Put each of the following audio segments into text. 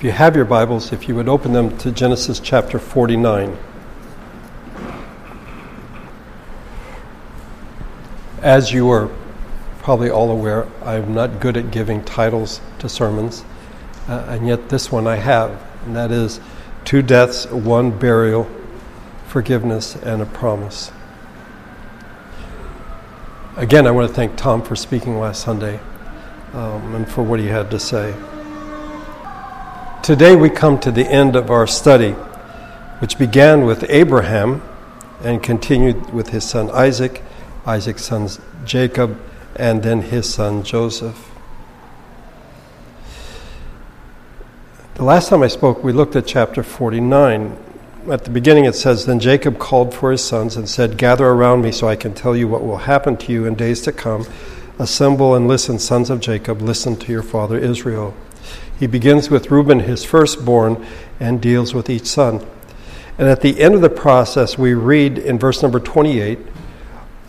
If you have your Bibles, if you would open them to Genesis chapter 49. As you are probably all aware, I'm not good at giving titles to sermons, uh, and yet this one I have, and that is Two Deaths, One Burial, Forgiveness, and a Promise. Again, I want to thank Tom for speaking last Sunday um, and for what he had to say. Today we come to the end of our study, which began with Abraham and continued with his son Isaac, Isaac's son Jacob, and then his son Joseph. The last time I spoke, we looked at chapter 49. At the beginning, it says Then Jacob called for his sons and said, Gather around me so I can tell you what will happen to you in days to come. Assemble and listen, sons of Jacob, listen to your father Israel. He begins with Reuben, his firstborn, and deals with each son. And at the end of the process, we read in verse number 28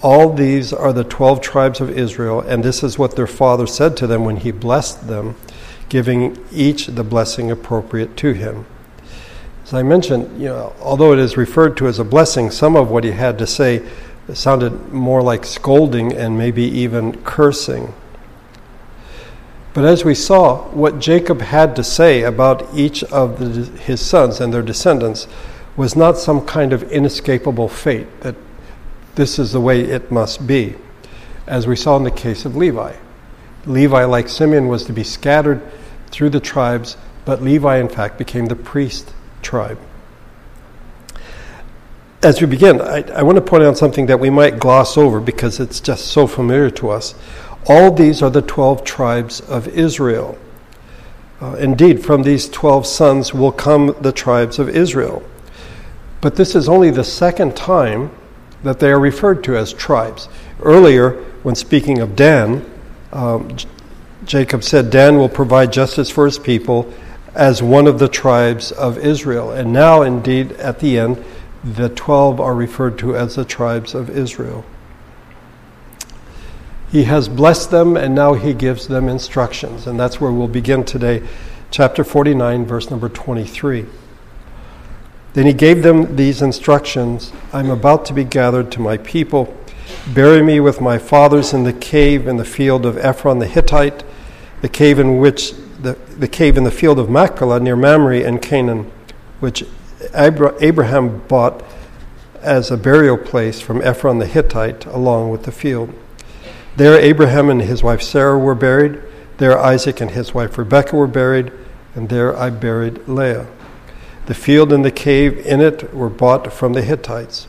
All these are the 12 tribes of Israel, and this is what their father said to them when he blessed them, giving each the blessing appropriate to him. As I mentioned, you know, although it is referred to as a blessing, some of what he had to say sounded more like scolding and maybe even cursing. But as we saw, what Jacob had to say about each of the, his sons and their descendants was not some kind of inescapable fate, that this is the way it must be, as we saw in the case of Levi. Levi, like Simeon, was to be scattered through the tribes, but Levi, in fact, became the priest tribe. As we begin, I, I want to point out something that we might gloss over because it's just so familiar to us. All these are the 12 tribes of Israel. Uh, indeed, from these 12 sons will come the tribes of Israel. But this is only the second time that they are referred to as tribes. Earlier, when speaking of Dan, um, Jacob said, Dan will provide justice for his people as one of the tribes of Israel. And now, indeed, at the end, the 12 are referred to as the tribes of Israel. He has blessed them and now he gives them instructions. And that's where we'll begin today, chapter 49, verse number 23. Then he gave them these instructions I'm about to be gathered to my people. Bury me with my fathers in the cave in the field of Ephron the Hittite, the cave in which the, the cave in the field of Machpelah near Mamre and Canaan, which Abraham bought as a burial place from Ephron the Hittite along with the field. There, Abraham and his wife Sarah were buried. There, Isaac and his wife Rebekah were buried. And there I buried Leah. The field and the cave in it were bought from the Hittites.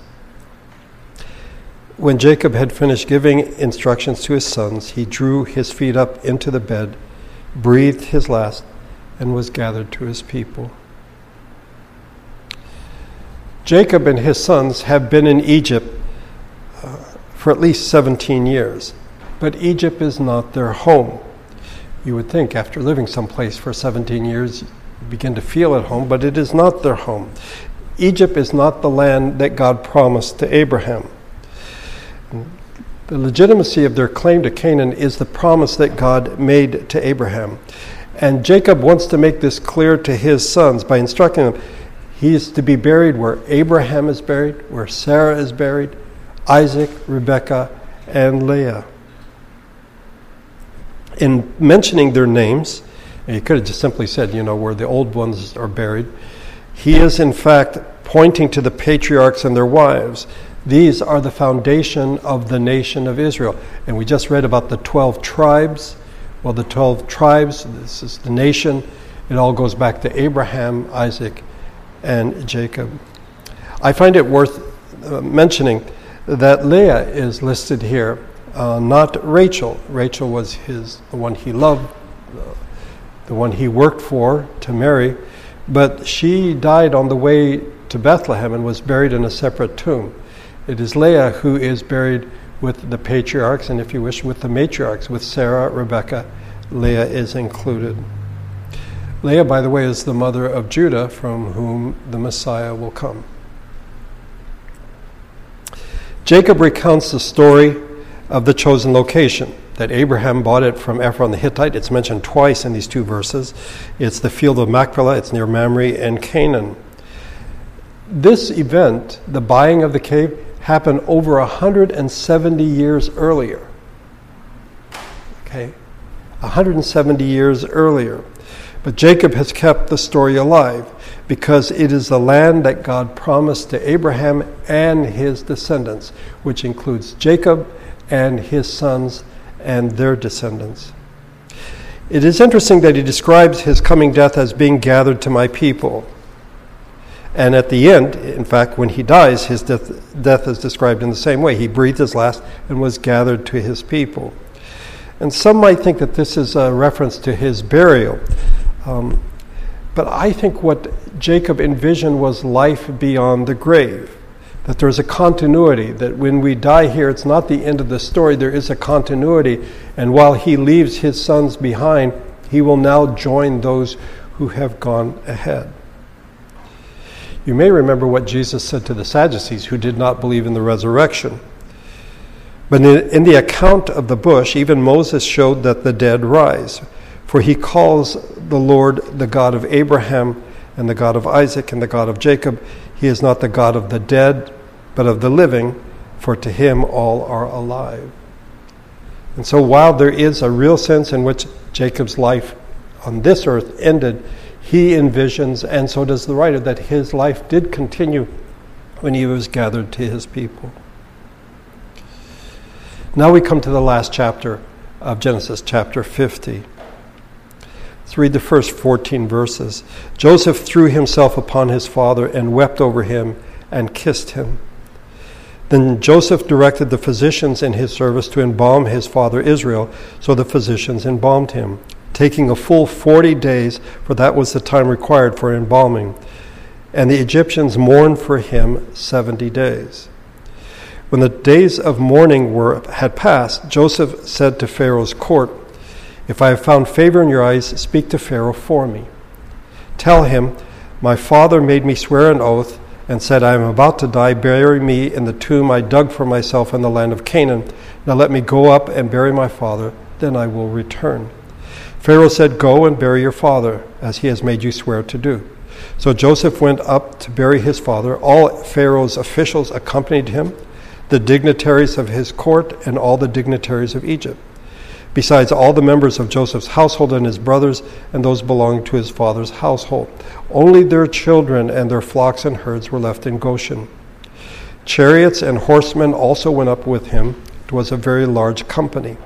When Jacob had finished giving instructions to his sons, he drew his feet up into the bed, breathed his last, and was gathered to his people. Jacob and his sons have been in Egypt uh, for at least 17 years. But Egypt is not their home. You would think after living someplace for 17 years, you begin to feel at home, but it is not their home. Egypt is not the land that God promised to Abraham. The legitimacy of their claim to Canaan is the promise that God made to Abraham. And Jacob wants to make this clear to his sons by instructing them he is to be buried where Abraham is buried, where Sarah is buried, Isaac, Rebekah, and Leah in mentioning their names, he could have just simply said, you know, where the old ones are buried. He is, in fact, pointing to the patriarchs and their wives. These are the foundation of the nation of Israel. And we just read about the 12 tribes. Well, the 12 tribes, this is the nation. It all goes back to Abraham, Isaac, and Jacob. I find it worth uh, mentioning that Leah is listed here uh, not Rachel. Rachel was his the one he loved, uh, the one he worked for to marry, but she died on the way to Bethlehem and was buried in a separate tomb. It is Leah who is buried with the patriarchs, and if you wish, with the matriarchs, with Sarah, Rebecca. Leah is included. Leah, by the way, is the mother of Judah, from whom the Messiah will come. Jacob recounts the story of the chosen location. that Abraham bought it from Ephron the Hittite. It's mentioned twice in these two verses. It's the field of Machpelah, it's near Mamre and Canaan. This event, the buying of the cave, happened over 170 years earlier. Okay? 170 years earlier. But Jacob has kept the story alive because it is the land that God promised to Abraham and his descendants, which includes Jacob and his sons and their descendants. It is interesting that he describes his coming death as being gathered to my people. And at the end, in fact, when he dies, his death, death is described in the same way. He breathed his last and was gathered to his people. And some might think that this is a reference to his burial. Um, but I think what Jacob envisioned was life beyond the grave. That there's a continuity, that when we die here, it's not the end of the story, there is a continuity. And while he leaves his sons behind, he will now join those who have gone ahead. You may remember what Jesus said to the Sadducees who did not believe in the resurrection. But in, the account of the bush, even Moses showed that the dead rise. For he calls the Lord the God of Abraham and the God of Isaac and the God of Jacob. He is not the God of the dead, but of the living, for to him all are alive. And so, while there is a real sense in which Jacob's life on this earth ended, he envisions, and so does the writer, that his life did continue when he was gathered to his people. Now we come to the last chapter of Genesis, chapter 50. Let's read the first 14 verses. Joseph threw himself upon his father and wept over him and kissed him. Then Joseph directed the physicians in his service to embalm his father Israel, so the physicians embalmed him, taking a full 40 days, for that was the time required for embalming. And the Egyptians mourned for him 70 days. When the days of mourning were, had passed, Joseph said to Pharaoh's court, if I have found favor in your eyes, speak to Pharaoh for me. Tell him, My father made me swear an oath and said, I am about to die. Bury me in the tomb I dug for myself in the land of Canaan. Now let me go up and bury my father, then I will return. Pharaoh said, Go and bury your father, as he has made you swear to do. So Joseph went up to bury his father. All Pharaoh's officials accompanied him, the dignitaries of his court, and all the dignitaries of Egypt besides all the members of Joseph's household and his brothers and those belonging to his father's household. Only their children and their flocks and herds were left in Goshen. Chariots and horsemen also went up with him. It was a very large company.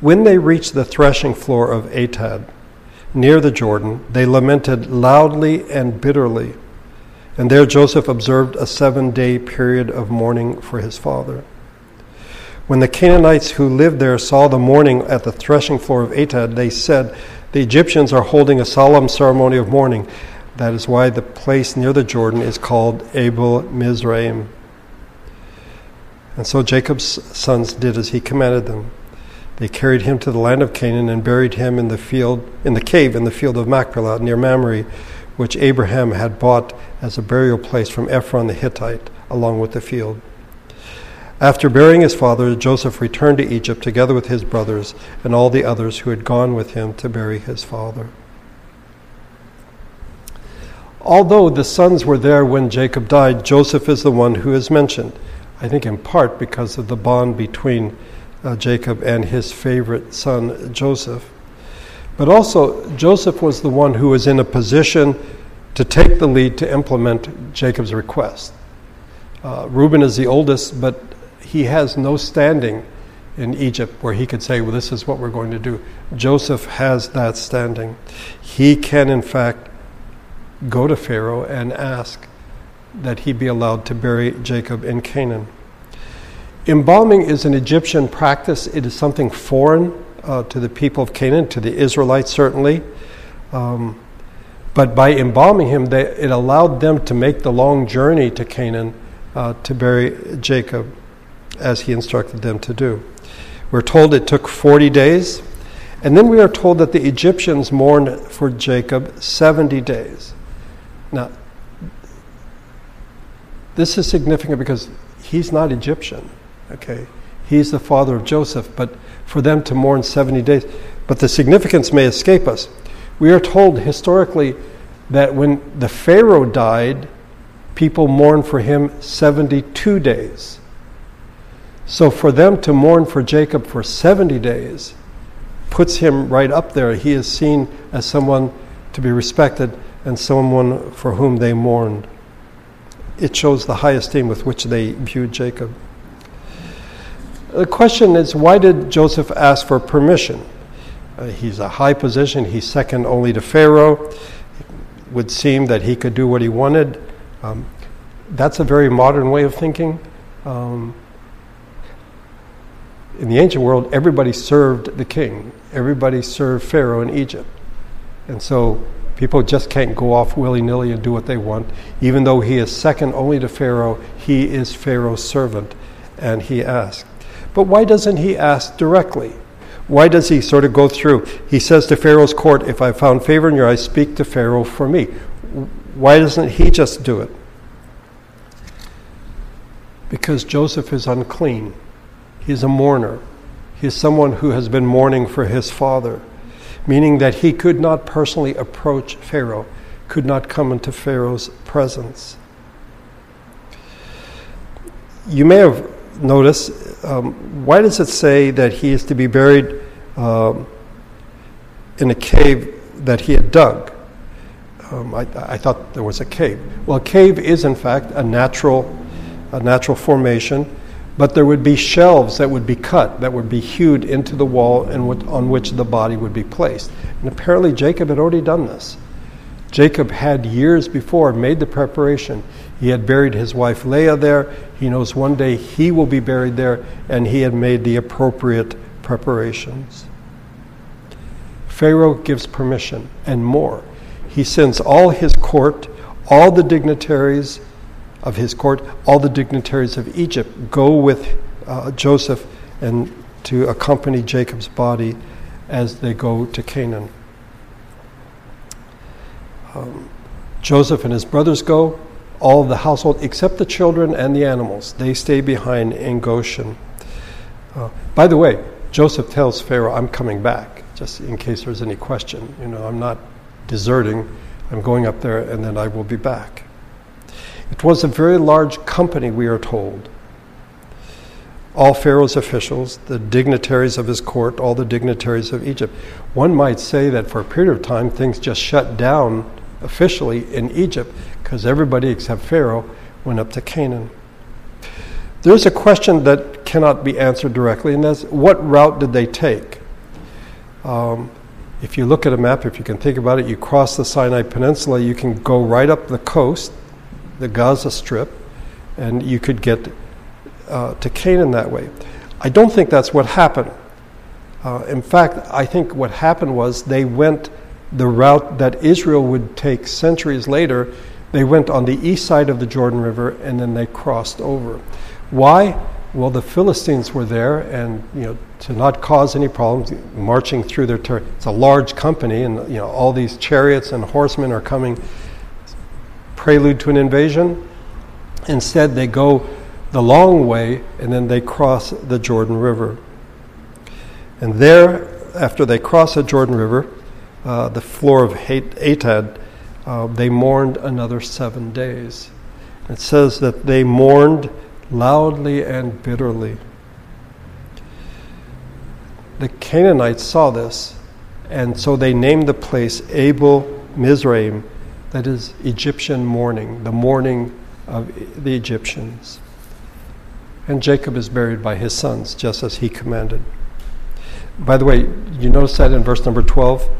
When they reached the threshing floor of Atad, near the Jordan, they lamented loudly and bitterly. And there Joseph observed a seven day period of mourning for his father. When the Canaanites who lived there saw the mourning at the threshing floor of Atad, they said, The Egyptians are holding a solemn ceremony of mourning. That is why the place near the Jordan is called Abel Mizraim. And so Jacob's sons did as he commanded them. They carried him to the land of Canaan and buried him in the field, in the cave in the field of Machpelah near Mamre, which Abraham had bought as a burial place from Ephron the Hittite, along with the field. After burying his father, Joseph returned to Egypt together with his brothers and all the others who had gone with him to bury his father. Although the sons were there when Jacob died, Joseph is the one who is mentioned. I think in part because of the bond between uh, Jacob and his favorite son, Joseph. But also, Joseph was the one who was in a position to take the lead to implement Jacob's request. Uh, Reuben is the oldest, but he has no standing in Egypt where he could say, Well, this is what we're going to do. Joseph has that standing. He can, in fact, go to Pharaoh and ask that he be allowed to bury Jacob in Canaan. Embalming is an Egyptian practice, it is something foreign uh, to the people of Canaan, to the Israelites certainly. Um, but by embalming him, they, it allowed them to make the long journey to Canaan uh, to bury Jacob as he instructed them to do. We're told it took 40 days, and then we are told that the Egyptians mourned for Jacob 70 days. Now, this is significant because he's not Egyptian, okay? He's the father of Joseph, but for them to mourn 70 days. But the significance may escape us. We are told historically that when the Pharaoh died, people mourned for him 72 days. So for them to mourn for Jacob for 70 days puts him right up there. He is seen as someone to be respected and someone for whom they mourned. It shows the high esteem with which they viewed Jacob. The question is why did Joseph ask for permission? Uh, he's a high position, he's second only to Pharaoh. It would seem that he could do what he wanted. Um, that's a very modern way of thinking. Um, in the ancient world, everybody served the king, everybody served Pharaoh in Egypt. And so people just can't go off willy nilly and do what they want. Even though he is second only to Pharaoh, he is Pharaoh's servant, and he asks. But why doesn't he ask directly? Why does he sort of go through? He says to Pharaoh's court, If I found favor in your eyes, speak to Pharaoh for me. Why doesn't he just do it? Because Joseph is unclean. He's a mourner. He's someone who has been mourning for his father, meaning that he could not personally approach Pharaoh, could not come into Pharaoh's presence. You may have noticed, um, why does it say that he is to be buried um, in a cave that he had dug? Um, I, I, thought there was a cave. Well, a cave is in fact a natural, a natural formation but there would be shelves that would be cut, that would be hewed into the wall and on which the body would be placed. And apparently Jacob had already done this. Jacob had years before made the preparation. He had buried his wife Leah there. He knows one day he will be buried there, and he had made the appropriate preparations. Pharaoh gives permission and more. He sends all his court, all the dignitaries, of his court, all the dignitaries of Egypt go with uh, Joseph and to accompany Jacob's body as they go to Canaan. Um, Joseph and his brothers go, all the household, except the children and the animals. They stay behind in Goshen. Uh, by the way, Joseph tells Pharaoh, I'm coming back, just in case there's any question. You know, I'm not deserting, I'm going up there and then I will be back. It was a very large company, we are told. All Pharaoh's officials, the dignitaries of his court, all the dignitaries of Egypt. One might say that for a period of time, things just shut down officially in Egypt because everybody except Pharaoh went up to Canaan. There's a question that cannot be answered directly, and that's what route did they take? Um, if you look at a map, if you can think about it, you cross the Sinai Peninsula, you can go right up the coast the Gaza Strip, and you could get uh, to Canaan that way. I don't think that's what happened. Uh, in fact, I think what happened was they went the route that Israel would take centuries later. They went on the east side of the Jordan River and then they crossed over. Why? Well, the Philistines were there, and you know, to not cause any problems, marching through their territory. It's a large company, and you know, all these chariots and horsemen are coming prelude to an invasion. Instead, they go the long way and then they cross the Jordan River. And there, after they cross the Jordan River, uh, the floor of Atad, uh, they mourned another seven days. It says that they mourned loudly and bitterly. The Canaanites saw this, and so they named the place Abel Mizraim, that is Egyptian mourning, the mourning of the Egyptians. And Jacob is buried by his sons, just as he commanded. By the way, you notice that in verse number 12?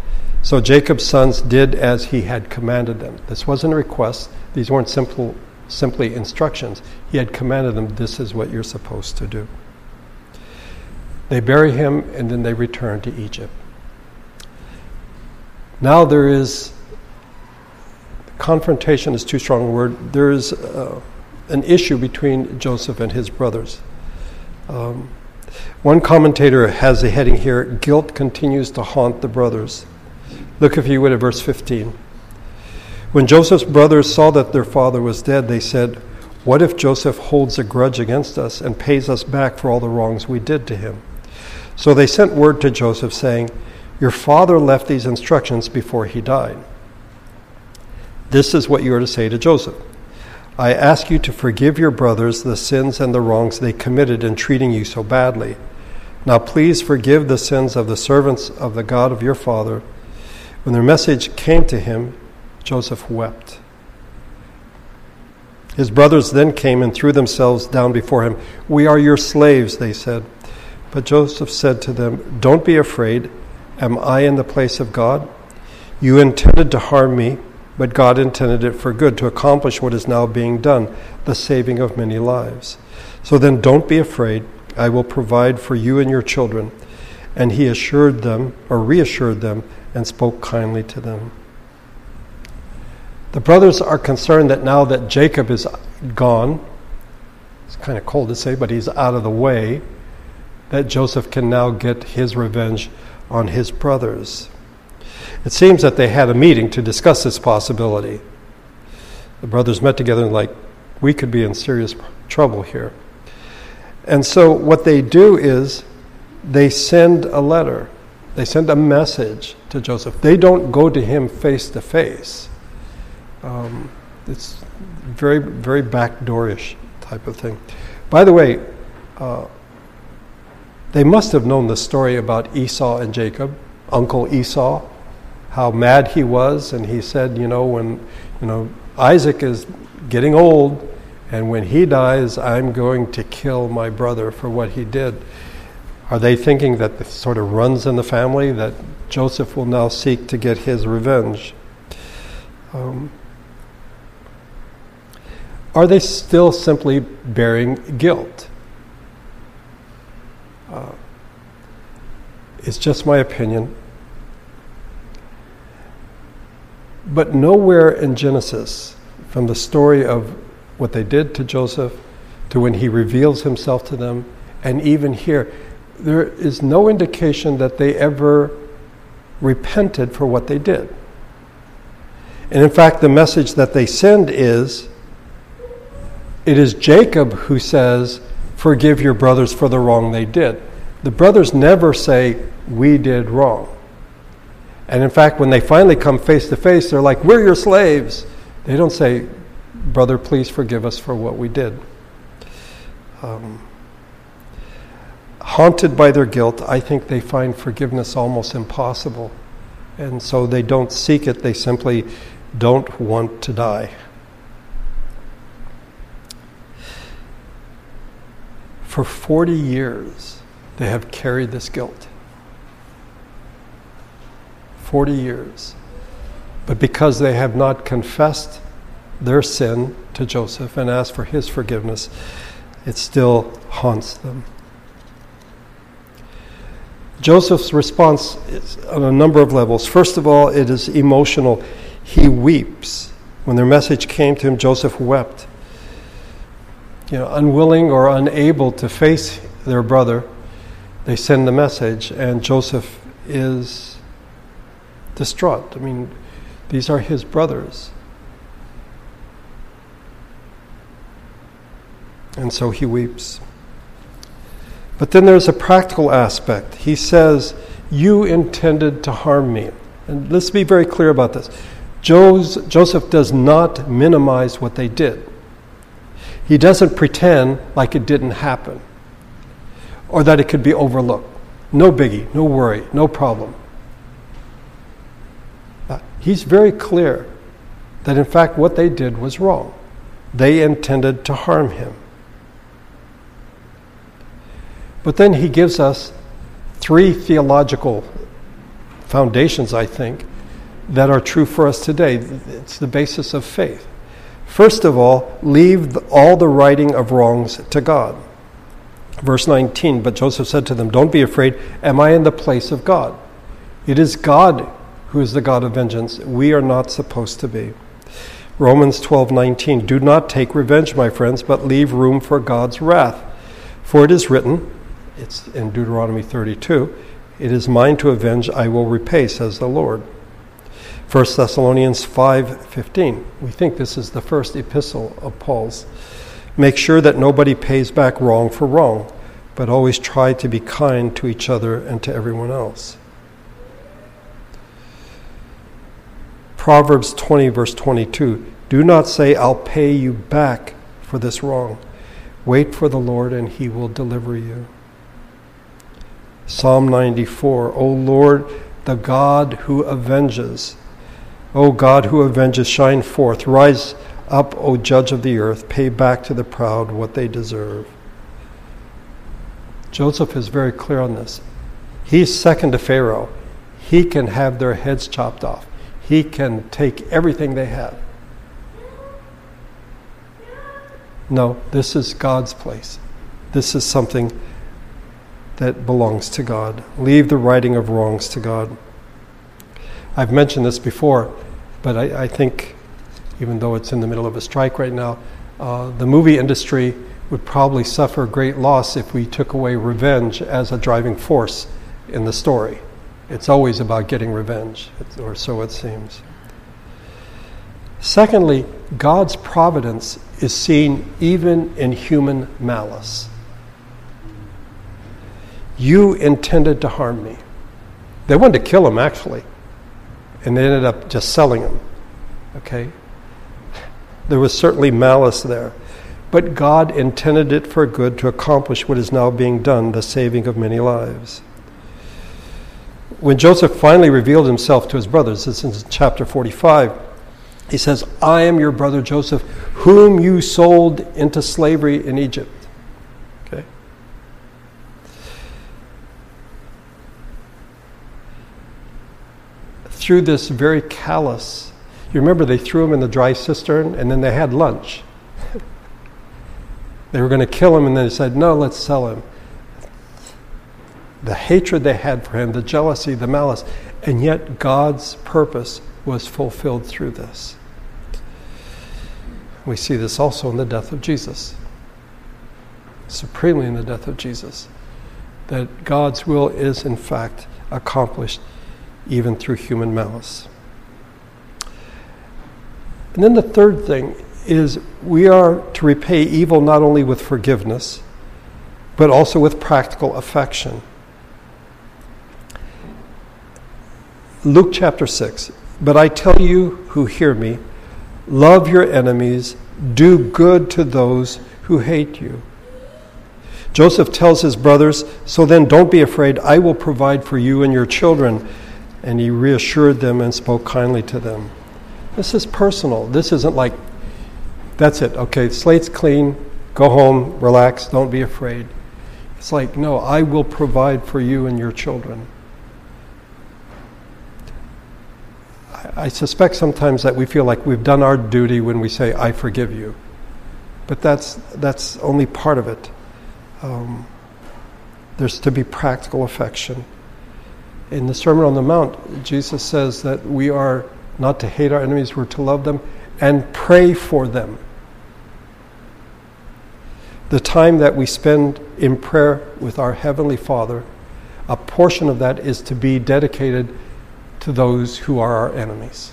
So Jacob's sons did as he had commanded them. This wasn't a request, these weren't simple, simply instructions. He had commanded them, this is what you're supposed to do. They bury him and then they return to Egypt. Now there is confrontation is too strong a word. There is uh, an issue between Joseph and his brothers. Um, one commentator has a heading here guilt continues to haunt the brothers. Look, if you would, at verse 15. When Joseph's brothers saw that their father was dead, they said, What if Joseph holds a grudge against us and pays us back for all the wrongs we did to him? So they sent word to Joseph saying, Your father left these instructions before he died. This is what you are to say to Joseph I ask you to forgive your brothers the sins and the wrongs they committed in treating you so badly. Now please forgive the sins of the servants of the God of your father. When their message came to him, Joseph wept. His brothers then came and threw themselves down before him. We are your slaves, they said. But Joseph said to them, Don't be afraid. Am I in the place of God? You intended to harm me but God intended it for good to accomplish what is now being done, the saving of many lives. So then don't be afraid. I will provide for you and your children. And he assured them, or reassured them, and spoke kindly to them. The brothers are concerned that now that Jacob is gone, it's kind of cold to say, but he's out of the way, that Joseph can now get his revenge on his brothers. It seems that they had a meeting to discuss this possibility. The brothers met together and, like, we could be in serious trouble here. And so, what they do is they send a letter, they send a message to Joseph. They don't go to him face to face. It's very, very backdoorish type of thing. By the way, uh, they must have known the story about Esau and Jacob, Uncle Esau how mad he was, and he said, you know, when you know Isaac is getting old, and when he dies, I'm going to kill my brother for what he did. Are they thinking that this sort of runs in the family that Joseph will now seek to get his revenge? Um, are they still simply bearing guilt? Uh, it's just my opinion. But nowhere in Genesis, from the story of what they did to Joseph to when he reveals himself to them, and even here, there is no indication that they ever repented for what they did. And in fact, the message that they send is it is Jacob who says, Forgive your brothers for the wrong they did. The brothers never say, We did wrong. And in fact, when they finally come face to face, they're like, We're your slaves. They don't say, Brother, please forgive us for what we did. Um, haunted by their guilt, I think they find forgiveness almost impossible. And so they don't seek it, they simply don't want to die. For 40 years, they have carried this guilt. 40 years. But because they have not confessed their sin to Joseph and asked for his forgiveness, it still haunts them. Joseph's response is on a number of levels. First of all, it is emotional. He weeps. When their message came to him, Joseph wept. You know, unwilling or unable to face their brother, they send the message, and Joseph is distraught. I mean, these are his brothers. And so he weeps. But then there's a practical aspect. He says, You intended to harm me. And let's be very clear about this. Joseph does not minimize what they did. He doesn't pretend like it didn't happen or that it could be overlooked. No biggie, no worry, no problem he's very clear that in fact what they did was wrong. They intended to harm him. But then he gives us three theological foundations, I think, that are true for us today. It's the basis of faith. First of all, leave all the righting of wrongs to God. Verse 19, but Joseph said to them, Don't be afraid. Am I in the place of God? It is God who is the God of vengeance. We are not supposed to be. Romans 12:19 Do not take revenge, my friends, but leave room for God's wrath. For it is written, it's in Deuteronomy 32, it is mine to avenge, I will repay, says the Lord. 1 Thessalonians 5:15. We think this is the first epistle of Paul's. Make sure that nobody pays back wrong for wrong, but always try to be kind to each other and to everyone else. Proverbs 20, verse 22 Do not say, I'll pay you back for this wrong. Wait for the Lord, and he will deliver you. Psalm 94 O Lord, the God who avenges. O God who avenges, shine forth. Rise up, O judge of the earth. Pay back to the proud what they deserve. Joseph is very clear on this. He's second to Pharaoh. He can have their heads chopped off. He can take everything they have. No, this is God's place. This is something that belongs to God. Leave the righting of wrongs to God. I've mentioned this before, but I, I think, even though it's in the middle of a strike right now, uh, the movie industry would probably suffer great loss if we took away revenge as a driving force in the story. It's always about getting revenge, or so it seems. Secondly, God's providence is seen even in human malice. You intended to harm me. They wanted to kill him, actually, and they ended up just selling him. Okay? There was certainly malice there. But God intended it for good to accomplish what is now being done, the saving of many lives when Joseph finally revealed himself to his brothers, this is in chapter 45, he says, I am your brother Joseph, whom you sold into slavery in Egypt. Okay? Through this very callous, you remember they threw him in the dry cistern and then they had lunch. they were going to kill him and then they said, No, let's sell him the hatred they had for him, the jealousy, the malice, and yet God's purpose was fulfilled through this. We see this also in the death of Jesus, supremely in the death of Jesus, that God's will is in fact accomplished even through human malice. And then the third thing is we are to repay evil not only with forgiveness, but also with practical affection. Luke chapter 6. But I tell you who hear me, love your enemies, do good to those who hate you. Joseph tells his brothers, So then don't be afraid, I will provide for you and your children. And he reassured them and spoke kindly to them. This is personal. This isn't like, that's it, okay, slate's clean, go home, relax, don't be afraid. It's like, no, I will provide for you and your children. I suspect sometimes that we feel like we've done our duty when we say, I forgive you. But that's, that's only part of it. Um, there's to be practical affection. In the Sermon on the Mount, Jesus says that we are not to hate our enemies, we're to love them and pray for them. The time that we spend in prayer with our Heavenly Father, a portion of that is to be dedicated to those who are our enemies.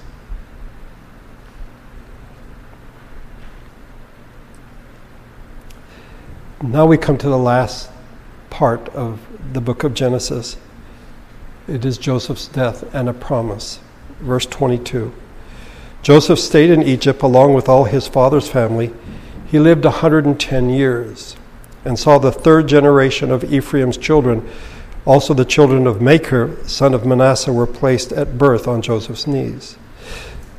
Now we come to the last part of the book of Genesis. It is Joseph's death and a promise. Verse 22. Joseph stayed in Egypt along with all his father's family. He lived 110 years and saw the third generation of Ephraim's children also, the children of Machir, son of Manasseh, were placed at birth on Joseph's knees.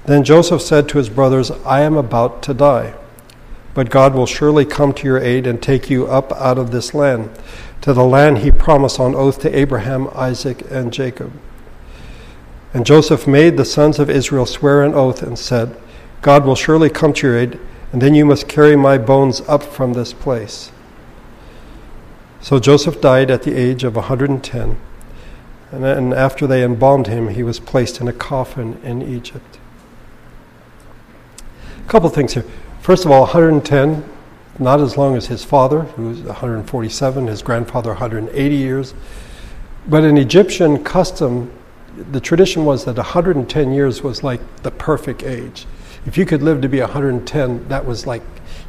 Then Joseph said to his brothers, I am about to die, but God will surely come to your aid and take you up out of this land, to the land he promised on oath to Abraham, Isaac, and Jacob. And Joseph made the sons of Israel swear an oath and said, God will surely come to your aid, and then you must carry my bones up from this place. So Joseph died at the age of 110. And then after they embalmed him, he was placed in a coffin in Egypt. A couple things here. First of all, 110, not as long as his father, who was 147, his grandfather 180 years. But in Egyptian custom, the tradition was that 110 years was like the perfect age. if you could live to be 110, that was like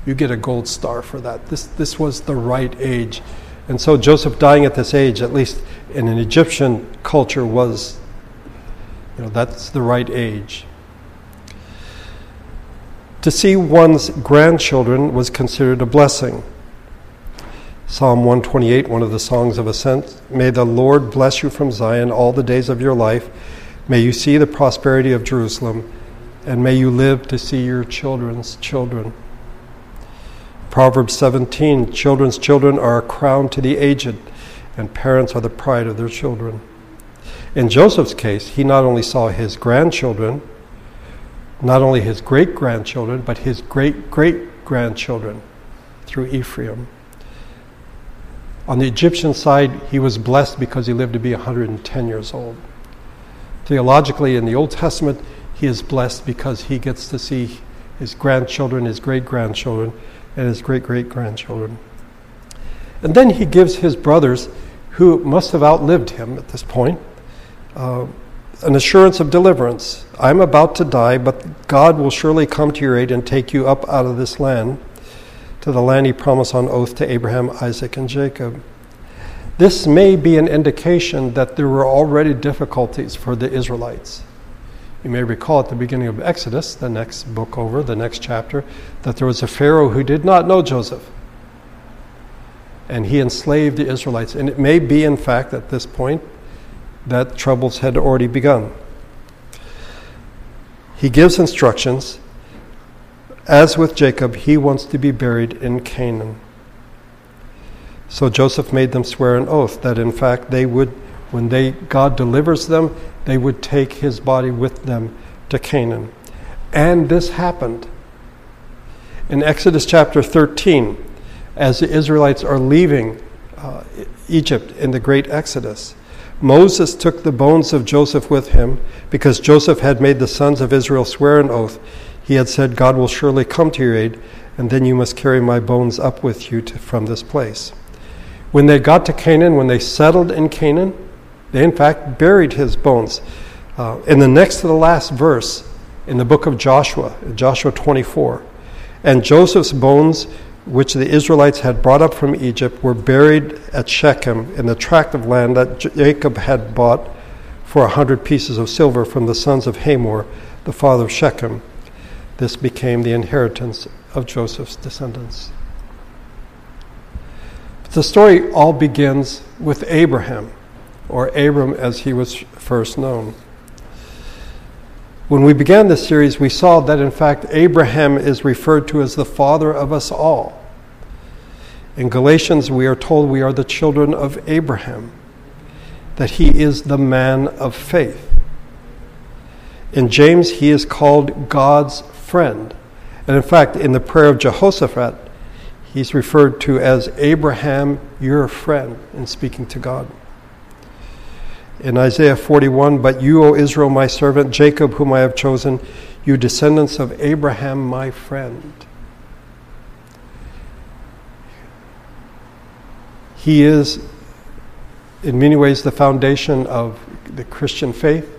you get a gold star for that. This, this was the right age. And so Joseph dying at this age, at least in an Egyptian culture, was, you know, that's the right age. To see one's grandchildren was considered a blessing. Psalm 128, one of the songs of ascent May the Lord bless you from Zion all the days of your life. May you see the prosperity of Jerusalem, and may you live to see your children's children. Proverbs 17 Children's children are a crown to the aged, and parents are the pride of their children. In Joseph's case, he not only saw his grandchildren, not only his great grandchildren, but his great great grandchildren through Ephraim. On the Egyptian side, he was blessed because he lived to be 110 years old. Theologically, in the Old Testament, he is blessed because he gets to see his grandchildren, his great grandchildren, and his great great grandchildren. And then he gives his brothers, who must have outlived him at this point, uh, an assurance of deliverance. I'm about to die, but God will surely come to your aid and take you up out of this land to the land he promised on oath to Abraham, Isaac, and Jacob. This may be an indication that there were already difficulties for the Israelites. You may recall at the beginning of Exodus, the next book over, the next chapter, that there was a Pharaoh who did not know Joseph. And he enslaved the Israelites. And it may be, in fact, at this point, that troubles had already begun. He gives instructions. As with Jacob, he wants to be buried in Canaan. So Joseph made them swear an oath that, in fact, they would, when they, God delivers them, they would take his body with them to Canaan. And this happened. In Exodus chapter 13, as the Israelites are leaving uh, Egypt in the great Exodus, Moses took the bones of Joseph with him because Joseph had made the sons of Israel swear an oath. He had said, God will surely come to your aid, and then you must carry my bones up with you to, from this place. When they got to Canaan, when they settled in Canaan, they, in fact, buried his bones. Uh, in the next to the last verse in the book of Joshua, Joshua 24, and Joseph's bones, which the Israelites had brought up from Egypt, were buried at Shechem in the tract of land that Jacob had bought for a hundred pieces of silver from the sons of Hamor, the father of Shechem. This became the inheritance of Joseph's descendants. But the story all begins with Abraham or Abram as he was first known. When we began this series, we saw that in fact Abraham is referred to as the father of us all. In Galatians, we are told we are the children of Abraham, that he is the man of faith. In James, he is called God's friend. And in fact, in the prayer of Jehoshaphat, he's referred to as Abraham, your friend, in speaking to God in Isaiah 41 But you, O Israel, my servant, Jacob, whom I have chosen, you descendants of Abraham, my friend. He is, in many ways, the foundation of the Christian faith,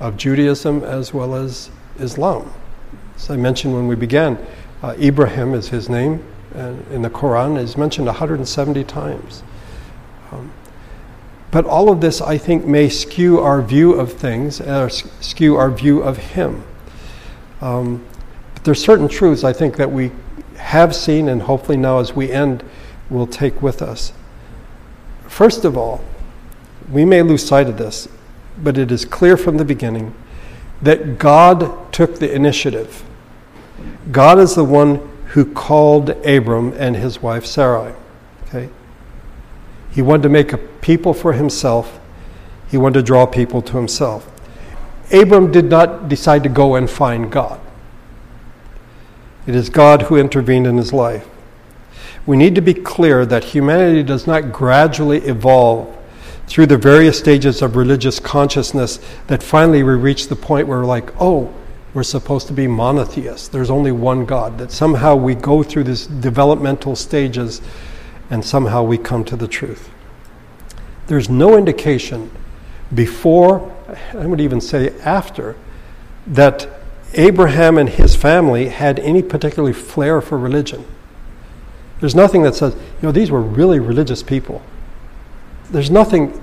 of Judaism, as well as Islam. As I mentioned when we began, uh, Ibrahim is his name, and in the Quran is mentioned 170 times. Um, but all of this, I think, may skew our view of things, or skew our view of Him. Um, but there's certain truths I think that we have seen, and hopefully now as we end, will take with us. First of all, we may lose sight of this, but it is clear from the beginning that God took the initiative. God is the one who called Abram and his wife Sarai. He wanted to make a people for himself. He wanted to draw people to himself. Abram did not decide to go and find God. It is God who intervened in his life. We need to be clear that humanity does not gradually evolve through the various stages of religious consciousness that finally we reach the point where we're like, oh, we're supposed to be monotheists. There's only one God. That somehow we go through these developmental stages and somehow we come to the truth. There's no indication before, I would even say after, that Abraham and his family had any particular flair for religion. There's nothing that says, you know, these were really religious people. There's nothing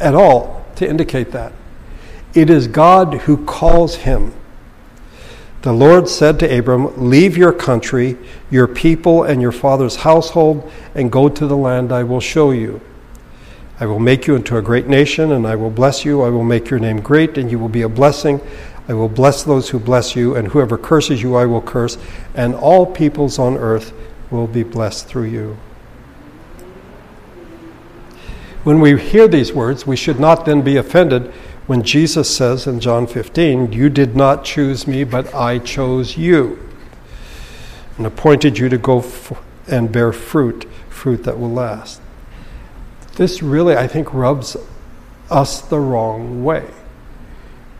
at all to indicate that. It is God who calls him. The Lord said to Abram, Leave your country, your people, and your father's household, and go to the land I will show you. I will make you into a great nation, and I will bless you. I will make your name great, and you will be a blessing. I will bless those who bless you, and whoever curses you, I will curse, and all peoples on earth will be blessed through you. When we hear these words, we should not then be offended when Jesus says in John 15, You did not choose me, but I chose you and appointed you to go and bear fruit, fruit that will last. This really, I think, rubs us the wrong way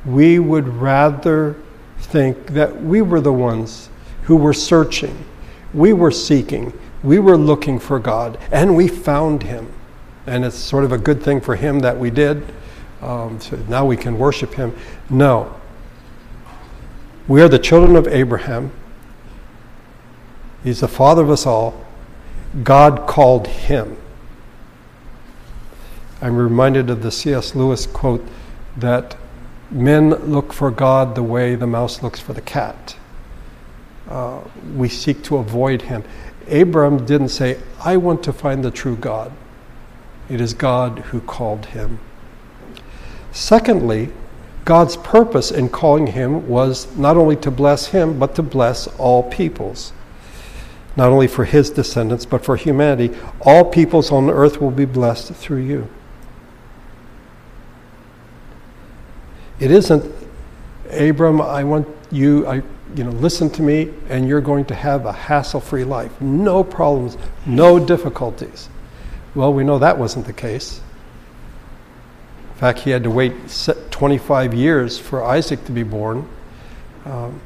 we would rather think that we were the ones who were searching, we were seeking, we were looking for God, and we found Him. And it's sort of a good thing for Him that we did. Um, so now we can worship Him. No. We are the children of Abraham. He's the father of us all. God called him. I'm reminded of the C.S. Lewis quote that Men look for God the way the mouse looks for the cat. Uh, we seek to avoid him. Abram didn't say, I want to find the true God. It is God who called him. Secondly, God's purpose in calling him was not only to bless him, but to bless all peoples. Not only for his descendants, but for humanity. All peoples on earth will be blessed through you. It isn't, Abram, I want you, I, you know, listen to me, and you're going to have a hassle free life. No problems, no difficulties. Well, we know that wasn't the case. In fact, he had to wait 25 years for Isaac to be born. Um,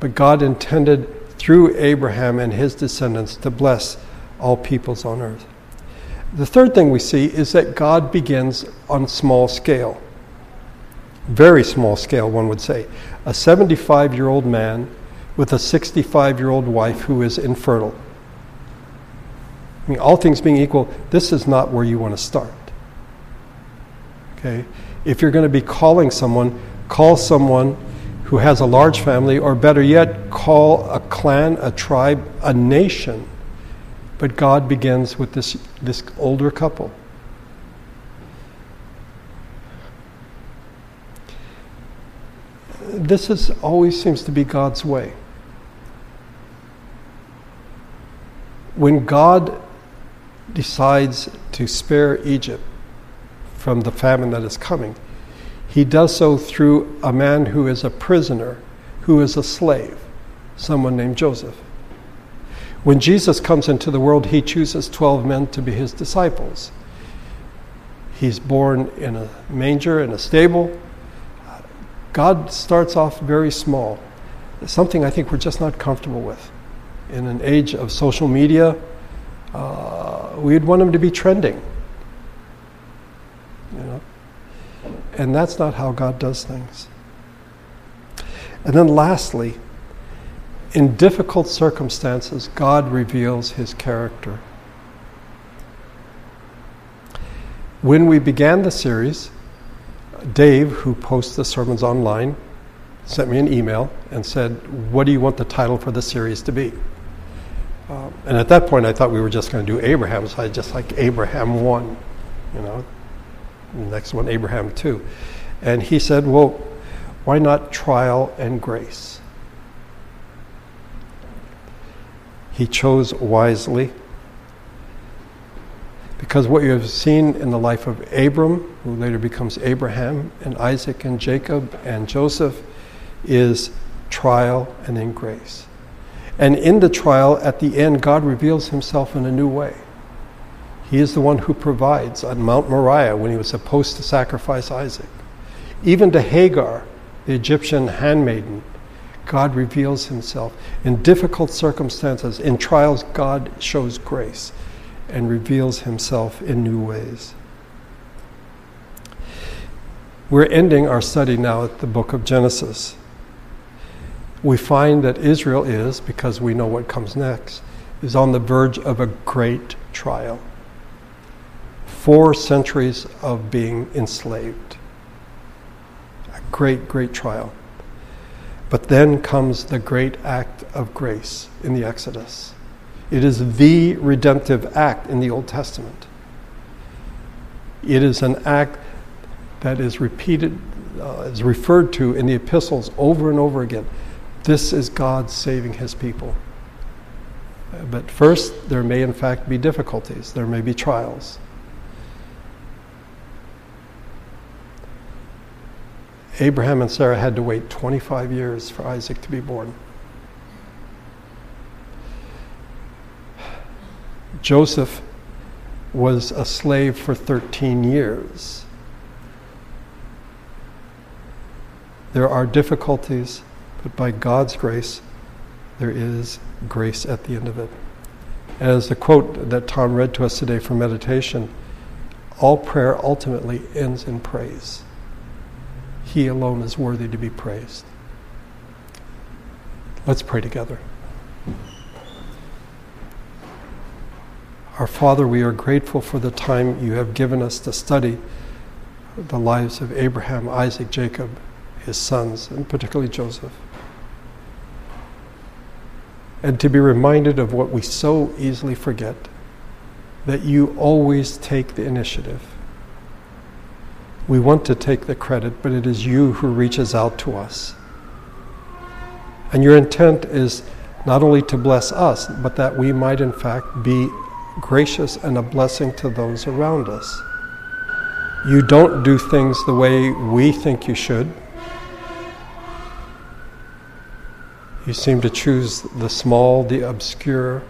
but God intended through Abraham and his descendants to bless all peoples on earth. The third thing we see is that God begins on small scale very small scale, one would say. A 75 year old man with a 65 year old wife who is infertile. I mean, all things being equal, this is not where you want to start. Okay? If you're going to be calling someone, call someone who has a large family, or better yet, call a clan, a tribe, a nation. But God begins with this, this older couple. this is always seems to be God's way. When God decides to spare Egypt from the famine that is coming, he does so through a man who is a prisoner, who is a slave, someone named Joseph. When Jesus comes into the world, he chooses 12 men to be his disciples. He's born in a manger, in a stable. God starts off very small, something I think we're just not comfortable with. In an age of social media, uh, we'd want him to be trending. You know? And that's not how God does things. And then lastly, in difficult circumstances, God reveals his character. When we began the series, Dave, who posts the sermons online, sent me an email and said, What do you want the title for the series to be? Um, and at that point, I thought we were just going to do Abraham, so I just like Abraham 1, you know, next one, Abraham 2. And he said, Well, why not trial and grace? He chose wisely because what you have seen in the life of Abram, who later becomes Abraham, and Isaac and Jacob and Joseph, is trial and then grace. And in the trial, at the end, God reveals himself in a new way. He is the one who provides on Mount Moriah when he was supposed to sacrifice Isaac. Even to Hagar, the Egyptian handmaiden, God reveals himself. In difficult circumstances, in trials, God shows grace and reveals himself in new ways. We're ending our study now at the book of Genesis. we find that Israel is, because we know what comes next, is on the verge of a great trial. Four centuries of being enslaved. A great, great trial. But then comes the great act of grace in the Exodus. It is the redemptive act in the Old Testament. It is an act that is repeated, uh, is referred to in the epistles over and over again. This is God saving his people. But first, there may in fact be difficulties, there may be trials. Abraham and Sarah had to wait 25 years for Isaac to be born. Joseph was a slave for 13 years. There are difficulties, but by God's grace, there is grace at the end of it. As the quote that Tom read to us today for meditation, all prayer ultimately ends in praise. He alone is worthy to be praised. Let's pray together. Our Father, we are grateful for the time you have given us to study the lives of Abraham, Isaac, Jacob, his sons, and particularly Joseph. And to be reminded of what we so easily forget that you always take the initiative. We want to take the credit, but it is you who reaches out to us. And your intent is not only to bless us, but that we might, in fact, be gracious and a blessing to those around us. You don't do things the way we think you should. You seem to choose the small, the obscure,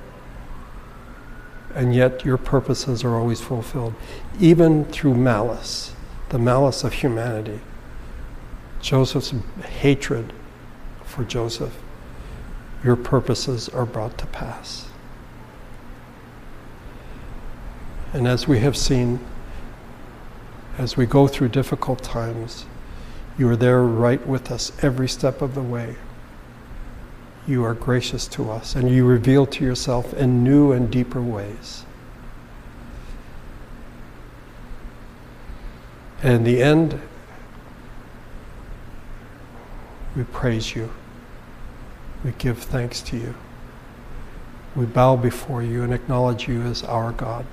and yet your purposes are always fulfilled, even through malice, the malice of humanity. Joseph's hatred for Joseph, your purposes are brought to pass. And as we have seen, as we go through difficult times, you are there right with us every step of the way. You are gracious to us and you reveal to yourself in new and deeper ways. And in the end, we praise you. We give thanks to you. We bow before you and acknowledge you as our God.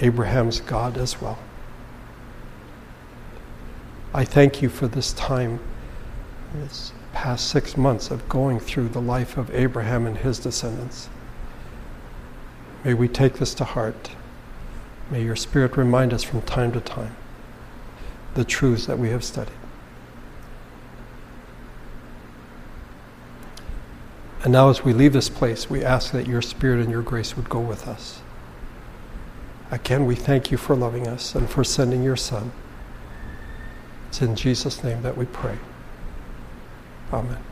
Abraham's God as well. I thank you for this time, this past six months of going through the life of Abraham and his descendants. May we take this to heart. May your Spirit remind us from time to time the truths that we have studied. And now, as we leave this place, we ask that your Spirit and your grace would go with us. Again, we thank you for loving us and for sending your Son. It's in Jesus' name that we pray. Amen.